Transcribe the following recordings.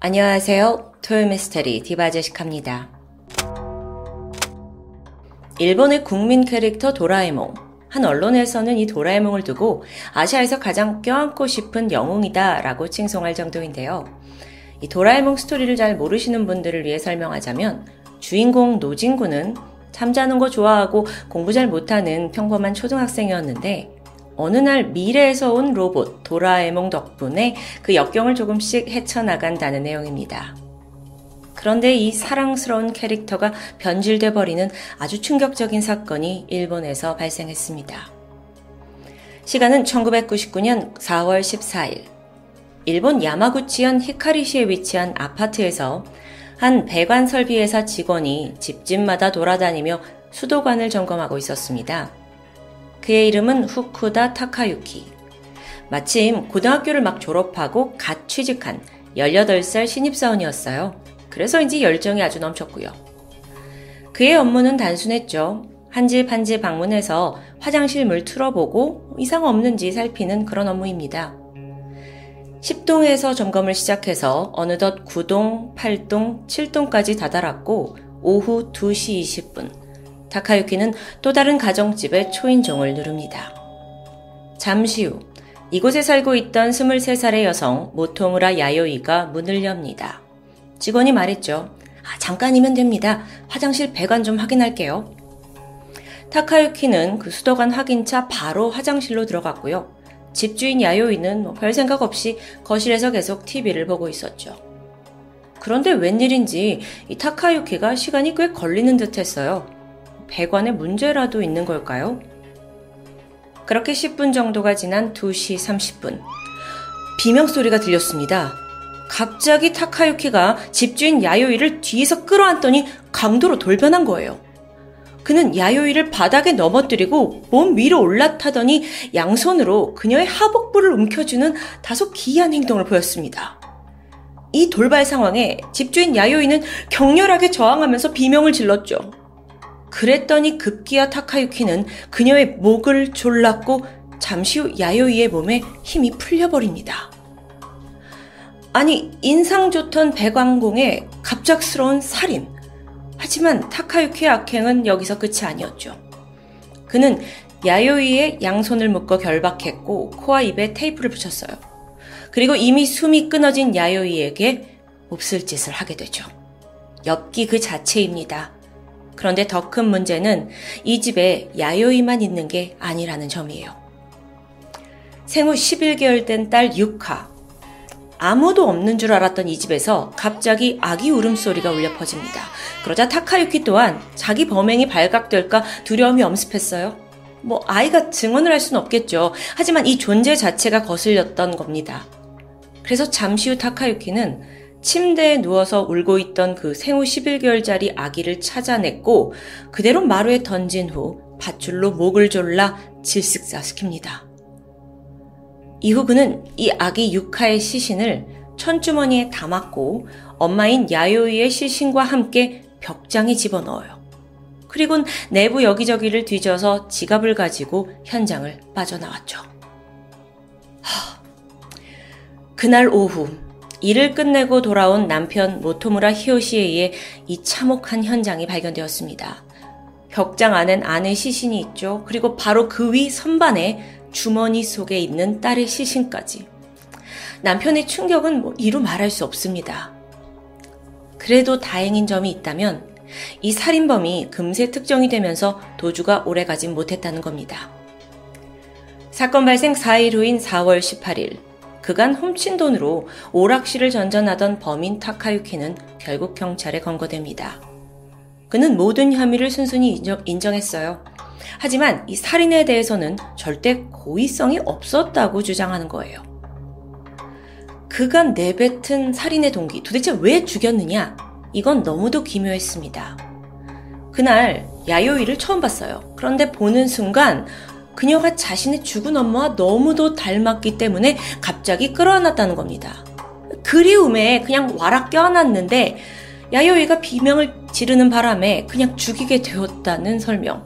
안녕하세요. 토요미스테리 디바제식합니다. 일본의 국민 캐릭터 도라에몽. 한 언론에서는 이 도라에몽을 두고 아시아에서 가장 껴안고 싶은 영웅이다 라고 칭송할 정도인데요. 이 도라에몽 스토리를 잘 모르시는 분들을 위해 설명하자면 주인공 노진구는 잠자는 거 좋아하고 공부 잘 못하는 평범한 초등학생이었는데 어느 날 미래에서 온 로봇 도라에몽 덕분에 그 역경을 조금씩 헤쳐나간다는 내용입니다. 그런데 이 사랑스러운 캐릭터가 변질돼 버리는 아주 충격적인 사건이 일본에서 발생했습니다. 시간은 1999년 4월 14일. 일본 야마구치현 히카리시에 위치한 아파트에서 한 배관 설비회사 직원이 집집마다 돌아다니며 수도관을 점검하고 있었습니다. 그의 이름은 후쿠다 타카유키. 마침 고등학교를 막 졸업하고 갓 취직한 18살 신입사원이었어요. 그래서인지 열정이 아주 넘쳤고요. 그의 업무는 단순했죠. 한 집 한 집 방문해서 화장실 물 틀어보고 이상 없는지 살피는 그런 업무입니다. 10동에서 점검을 시작해서 어느덧 9동, 8동, 7동까지 다다랐고 오후 2시 20분 타카유키는 또 다른 가정집의 초인종을 누릅니다. 잠시 후 이곳에 살고 있던 23살의 여성 모토무라 야요이가 문을 엽니다. 직원이 말했죠. 아, 잠깐이면 됩니다. 화장실 배관 좀 확인할게요. 타카유키는 그 수도관 확인차 바로 화장실로 들어갔고요. 집주인 야요이는 뭐 별 생각 없이 거실에서 계속 TV를 보고 있었죠. 그런데 웬일인지 이 타카유키가 시간이 꽤 걸리는 듯 했어요. 배관에 문제라도 있는 걸까요? 그렇게 10분 정도가 지난 2시 30분. 비명소리가 들렸습니다. 갑자기 타카유키가 집주인 야요이를 뒤에서 끌어안더니 강도로 돌변한 거예요. 그는 야요이를 바닥에 넘어뜨리고 몸 위로 올라타더니 양손으로 그녀의 하복부를 움켜주는 다소 기이한 행동을 보였습니다. 이 돌발 상황에 집주인 야요이는 격렬하게 저항하면서 비명을 질렀죠. 그랬더니 급기야 타카유키는 그녀의 목을 졸랐고 잠시 후 야요이의 몸에 힘이 풀려버립니다. 아니, 인상 좋던 배광공의 갑작스러운 살인. 하지만 타카유키의 악행은 여기서 끝이 아니었죠. 그는 야요이의 양손을 묶어 결박했고 코와 입에 테이프를 붙였어요. 그리고 이미 숨이 끊어진 야요이에게 몹쓸 짓을 하게 되죠. 엽기 그 자체입니다. 그런데 더 큰 문제는 이 집에 야요이만 있는 게 아니라는 점이에요. 생후 11개월 된딸 유카. 아무도 없는 줄 알았던 이 집에서 갑자기 아기 울음소리가 울려 퍼집니다. 그러자 타카유키 또한 자기 범행이 발각될까 두려움이 엄습했어요. 뭐 아이가 증언을 할 수는 없겠죠. 하지만 이 존재 자체가 거슬렸던 겁니다. 그래서 잠시 후 타카유키는 침대에 누워서 울고 있던 그 생후 11개월짜리 아기를 찾아냈고 그대로 마루에 던진 후 밧줄로 목을 졸라 질식사시킵니다. 이후 그는 이 아기 유카의 시신을 천주머니에 담았고 엄마인 야요이의 시신과 함께 벽장에 집어넣어요. 그리곤 내부 여기저기를 뒤져서 지갑을 가지고 현장을 빠져나왔죠. 하... 그날 오후 일을 끝내고 돌아온 남편 모토무라 히요시에 의해 이 참혹한 현장이 발견되었습니다. 벽장 안엔 아내 시신이 있죠. 그리고 바로 그 위 선반에 주머니 속에 있는 딸의 시신까지. 남편의 충격은 뭐 이루 말할 수 없습니다. 그래도 다행인 점이 있다면 이 살인범이 금세 특정이 되면서 도주가 오래 가진 못했다는 겁니다. 사건 발생 4일 후인 4월 18일, 그간 훔친 돈으로 오락실을 전전하던 범인 타카유키는 결국 경찰에 검거됩니다. 그는 모든 혐의를 순순히 인정, 인정했어요. 하지만 이 살인에 대해서는 절대 고의성이 없었다고 주장하는 거예요. 그간 내뱉은 살인의 동기, 도대체 왜 죽였느냐? 이건 너무도 기묘했습니다. 그날 야요이를 처음 봤어요. 그런데 보는 순간 그녀가 자신의 죽은 엄마와 너무도 닮았기 때문에 갑자기 끌어안았다는 겁니다. 그리움에 그냥 와락 껴안았는데 야요이가 비명을 지르는 바람에 그냥 죽이게 되었다는 설명.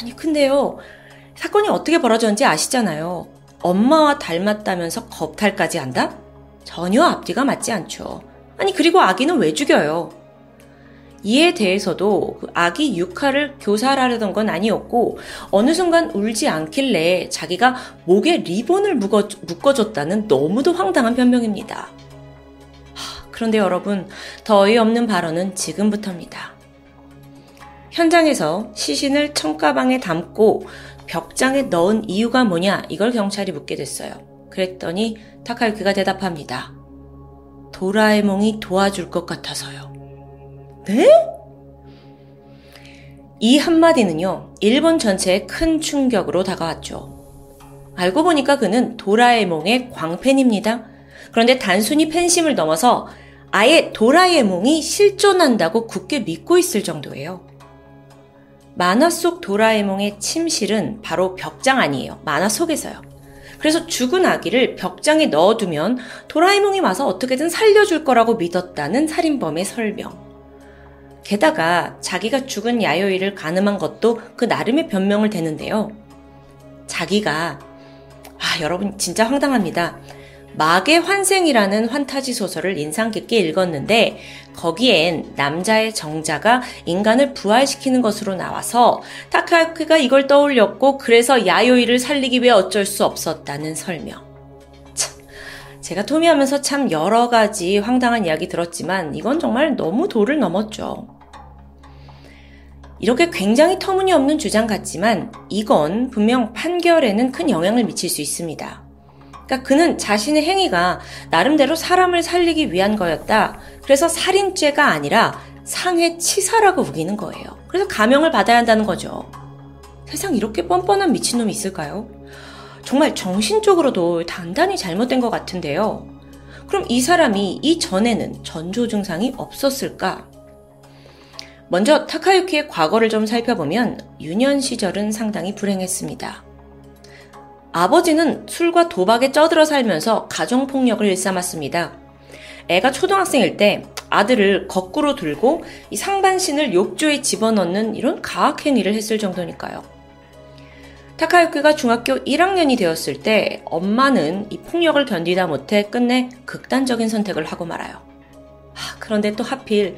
아니, 근데요. 사건이 어떻게 벌어졌는지 아시잖아요. 엄마와 닮았다면서 겁탈까지 한다? 전혀 앞뒤가 맞지 않죠. 아니, 그리고 아기는 왜 죽여요? 이에 대해서도 그 아기 육하를 교살하려던 건 아니었고 어느 순간 울지 않길래 자기가 목에 리본을 묶어, 묶어줬다는 너무도 황당한 변명입니다. 하, 그런데 여러분 더 어이없는 발언은 지금부터입니다. 현장에서 시신을 청가방에 담고 벽장에 넣은 이유가 뭐냐 이걸 경찰이 묻게 됐어요. 그랬더니 타카유키가 대답합니다. 도라에몽이 도와줄 것 같아서요. 네? 이 한마디는요, 일본 전체에 큰 충격으로 다가왔죠. 알고 보니까 그는 도라에몽의 광팬입니다. 그런데 단순히 팬심을 넘어서 아예 도라에몽이 실존한다고 굳게 믿고 있을 정도예요. 만화 속 도라에몽의 침실은 바로 벽장 아니에요. 만화 속에서요. 그래서 죽은 아기를 벽장에 넣어두면 도라에몽이 와서 어떻게든 살려줄 거라고 믿었다는 살인범의 설명. 게다가 자기가 죽은 야요이를 가늠한 것도 그 나름의 변명을 대는데요. 자기가 아 여러분 진짜 황당합니다. 막의 환생이라는 환타지 소설을 인상 깊게 읽었는데 거기엔 남자의 정자가 인간을 부활시키는 것으로 나와서 타카유키가 이걸 떠올렸고 그래서 야요이를 살리기 위해 어쩔 수 없었다는 설명. 참, 제가 토미하면서 참 여러 가지 황당한 이야기 들었지만 이건 정말 너무 도를 넘었죠. 이렇게 굉장히 터무니없는 주장 같지만 이건 분명 판결에는 큰 영향을 미칠 수 있습니다. 그러니까 그는 자신의 행위가 나름대로 사람을 살리기 위한 거였다. 그래서 살인죄가 아니라 상해치사라고 우기는 거예요. 그래서 감형을 받아야 한다는 거죠. 세상 이렇게 뻔뻔한 미친놈이 있을까요? 정말 정신적으로도 단단히 잘못된 것 같은데요. 그럼 이 사람이 이전에는 전조 증상이 없었을까? 먼저 타카유키의 과거를 좀 살펴보면 유년 시절은 상당히 불행했습니다. 아버지는 술과 도박에 쩌들어 살면서 가정폭력을 일삼았습니다. 애가 초등학생일 때 아들을 거꾸로 들고 이 상반신을 욕조에 집어넣는 이런 가학행위를 했을 정도니까요. 타카유키가 중학교 1학년이 되었을 때 엄마는 이 폭력을 견디다 못해 끝내 극단적인 선택을 하고 말아요. 하, 그런데 또 하필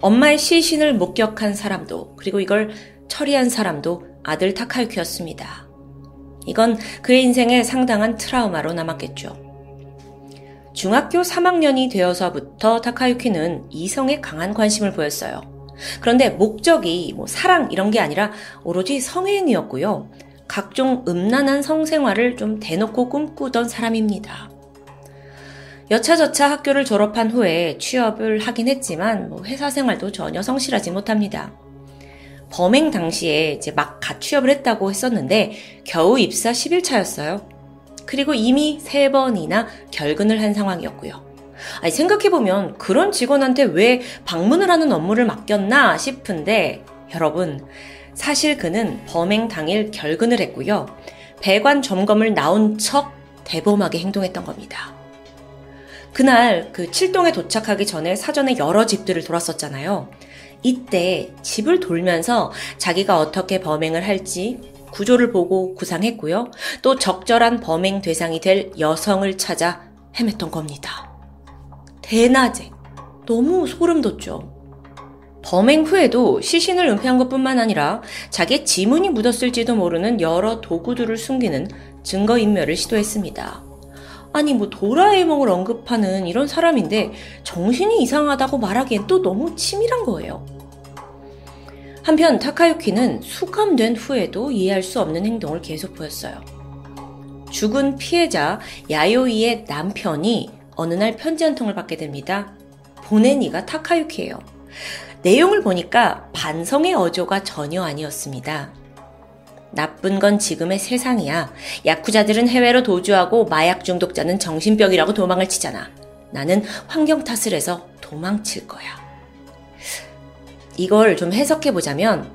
엄마의 시신을 목격한 사람도 그리고 이걸 처리한 사람도 아들 타카유키였습니다. 이건 그의 인생에 상당한 트라우마로 남았겠죠. 중학교 3학년이 되어서부터 타카유키는 이성에 강한 관심을 보였어요. 그런데 목적이 뭐 사랑 이런 게 아니라 오로지 성애인이었고요. 각종 음란한 성생활을 좀 대놓고 꿈꾸던 사람입니다. 여차저차 학교를 졸업한 후에 취업을 하긴 했지만 뭐 회사 생활도 전혀 성실하지 못합니다. 범행 당시에 이제 막 갓 취업을 했다고 했었는데 겨우 입사 10일차였어요. 그리고 이미 세 번이나 결근을 한 상황이었고요. 아니, 생각해보면 그런 직원한테 왜 방문을 하는 업무를 맡겼나 싶은데 여러분, 사실 그는 범행 당일 결근을 했고요. 배관 점검을 나온 척 대범하게 행동했던 겁니다. 그날 그 칠동에 도착하기 전에 사전에 여러 집들을 돌았었잖아요. 이때 집을 돌면서 자기가 어떻게 범행을 할지 구조를 보고 구상했고요. 또 적절한 범행 대상이 될 여성을 찾아 헤맸던 겁니다. 대낮에 너무 소름 돋죠. 범행 후에도 시신을 은폐한 것 뿐만 아니라 자기의 지문이 묻었을지도 모르는 여러 도구들을 숨기는 증거인멸을 시도했습니다. 아니 뭐 도라에몽을 언급하는 이런 사람인데 정신이 이상하다고 말하기엔 또 너무 치밀한 거예요. 한편 타카유키는 수감된 후에도 이해할 수 없는 행동을 계속 보였어요. 죽은 피해자 야요이의 남편이 어느 날 편지 한 통을 받게 됩니다. 보낸 이가 타카유키예요. 내용을 보니까 반성의 어조가 전혀 아니었습니다. 나쁜 건 지금의 세상이야. 야쿠자들은 해외로 도주하고 마약 중독자는 정신병이라고 도망을 치잖아. 나는 환경 탓을 해서 도망칠 거야. 이걸 좀 해석해 보자면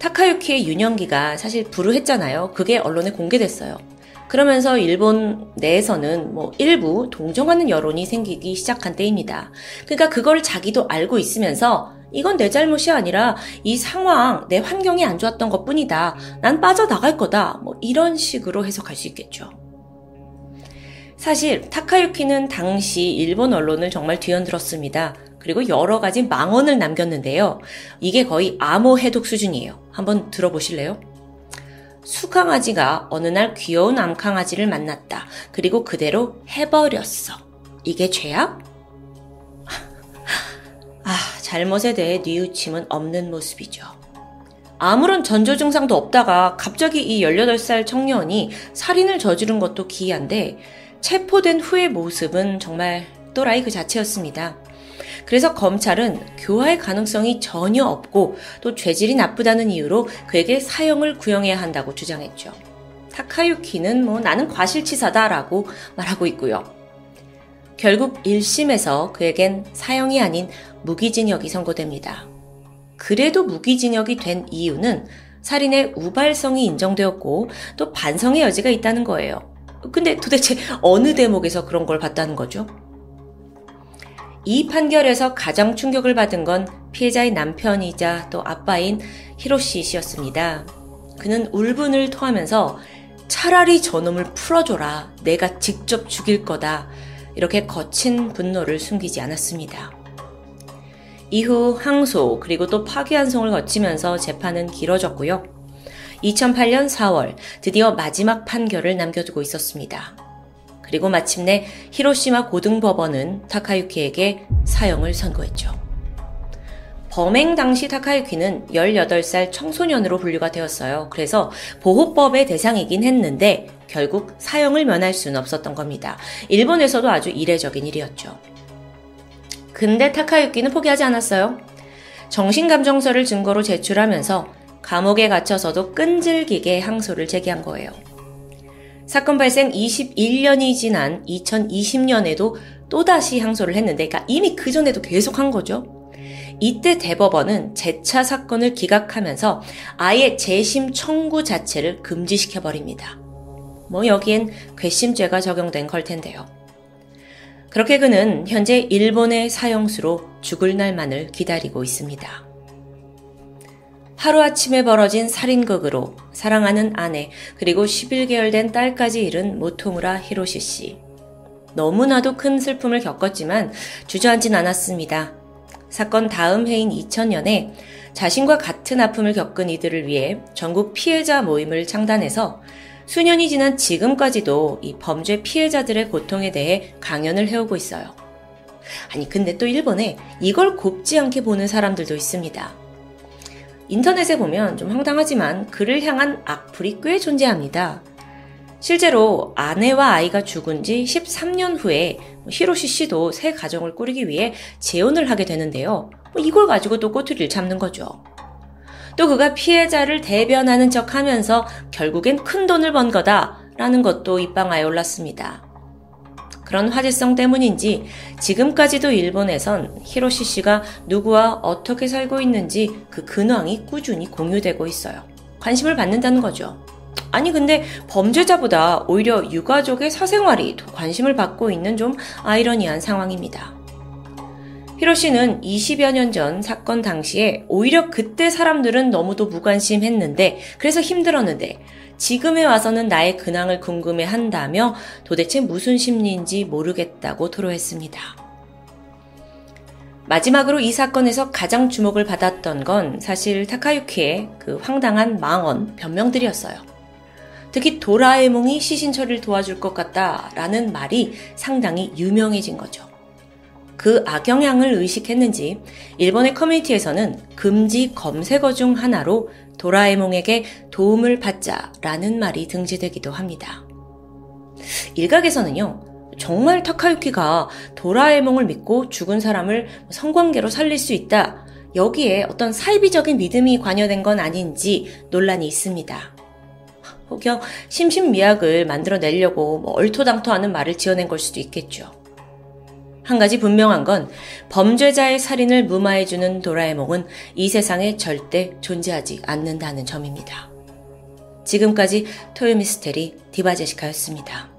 타카유키의 유년기가 사실 불우했잖아요. 그게 언론에 공개됐어요. 그러면서 일본 내에서는 뭐 일부 동정하는 여론이 생기기 시작한 때입니다. 그러니까 그걸 자기도 알고 있으면서 이건 내 잘못이 아니라 이 상황, 내 환경이 안 좋았던 것 뿐이다. 난 빠져나갈 거다. 뭐 이런 식으로 해석할 수 있겠죠. 사실 타카유키는 당시 일본 언론을 정말 뒤흔들었습니다. 그리고 여러 가지 망언을 남겼는데요. 이게 거의 암호 해독 수준이에요. 한번 들어보실래요? 수강아지가 어느 날 귀여운 암강아지를 만났다. 그리고 그대로 해버렸어. 이게 죄야? 아, 잘못에 대해 뉘우침은 없는 모습이죠. 아무런 전조 증상도 없다가 갑자기 이 18살 청년이 살인을 저지른 것도 기이한데 체포된 후의 모습은 정말 또라이 그 자체였습니다. 그래서 검찰은 교화의 가능성이 전혀 없고 또 죄질이 나쁘다는 이유로 그에게 사형을 구형해야 한다고 주장했죠. 타카유키는 뭐 나는 과실치사다라고 말하고 있고요. 결국 1심에서 그에겐 사형이 아닌 무기징역이 선고됩니다. 그래도 무기징역이 된 이유는 살인의 우발성이 인정되었고 또 반성의 여지가 있다는 거예요. 근데 도대체 어느 대목에서 그런 걸 봤다는 거죠? 이 판결에서 가장 충격을 받은 건 피해자의 남편이자 또 아빠인 히로시 씨였습니다. 그는 울분을 토하면서 차라리 저놈을 풀어줘라. 내가 직접 죽일 거다. 이렇게 거친 분노를 숨기지 않았습니다. 이후 항소 그리고 또 파기환송을 거치면서 재판은 길어졌고요. 2008년 4월 드디어 마지막 판결을 남겨두고 있었습니다. 그리고 마침내 히로시마 고등법원은 타카유키에게 사형을 선고했죠. 범행 당시 타카유키는 18살 청소년으로 분류가 되었어요. 그래서 보호법의 대상이긴 했는데 결국 사형을 면할 수는 없었던 겁니다. 일본에서도 아주 이례적인 일이었죠. 근데 타카유키는 포기하지 않았어요. 정신감정서를 증거로 제출하면서 감옥에 갇혀서도 끈질기게 항소를 제기한 거예요. 사건 발생 21년이 지난 2020년에도 또다시 항소를 했는데, 그러니까 이미 그전에도 계속 한 거죠. 이때 대법원은 재차 사건을 기각하면서 아예 재심 청구 자체를 금지시켜버립니다. 뭐 여기엔 괘씸죄가 적용된 걸 텐데요. 그렇게 그는 현재 일본의 사형수로 죽을 날만을 기다리고 있습니다. 하루아침에 벌어진 살인극으로 사랑하는 아내 그리고 11개월 된 딸까지 잃은 모토무라 히로시 씨. 너무나도 큰 슬픔을 겪었지만 주저앉진 않았습니다. 사건 다음 해인 2000년에 자신과 같은 아픔을 겪은 이들을 위해 전국 피해자 모임을 창단해서 수년이 지난 지금까지도 이 범죄 피해자들의 고통에 대해 강연을 해오고 있어요. 아니, 근데 또 일본에 이걸 곱지 않게 보는 사람들도 있습니다. 인터넷에 보면 좀 황당하지만 그를 향한 악플이 꽤 존재합니다. 실제로 아내와 아이가 죽은 지 13년 후에 히로시 씨도 새 가정을 꾸리기 위해 재혼을 하게 되는데요. 뭐 이걸 가지고 또 꼬투리를 잡는 거죠. 또 그가 피해자를 대변하는 척 하면서 결국엔 큰 돈을 번 거다라는 것도 입방아에 올랐습니다. 그런 화제성 때문인지 지금까지도 일본에선 히로시 씨가 누구와 어떻게 살고 있는지 그 근황이 꾸준히 공유되고 있어요. 관심을 받는다는 거죠. 아니 근데 범죄자보다 오히려 유가족의 사생활이 더 관심을 받고 있는 좀 아이러니한 상황입니다. 히로시는 20여 년 전 사건 당시에 오히려 그때 사람들은 너무도 무관심했는데 그래서 힘들었는데 지금에 와서는 나의 근황을 궁금해 한다며 도대체 무슨 심리인지 모르겠다고 토로했습니다. 마지막으로 이 사건에서 가장 주목을 받았던 건 사실 타카유키의 그 황당한 망언, 변명들이었어요. 특히 도라에몽이 시신 처리를 도와줄 것 같다라는 말이 상당히 유명해진 거죠. 그 악영향을 의식했는지 일본의 커뮤니티에서는 금지 검색어 중 하나로 도라에몽에게 도움을 받자라는 말이 등재되기도 합니다. 일각에서는요, 정말 타카유키가 도라에몽을 믿고 죽은 사람을 성관계로 살릴 수 있다. 여기에 어떤 사이비적인 믿음이 관여된 건 아닌지 논란이 있습니다. 혹여 심신미약을 만들어내려고 뭐 얼토당토하는 말을 지어낸 걸 수도 있겠죠. 한 가지 분명한 건 범죄자의 살인을 무마해주는 도라에몽은 이 세상에 절대 존재하지 않는다는 점입니다. 지금까지 토요미스테리 디바제시카였습니다.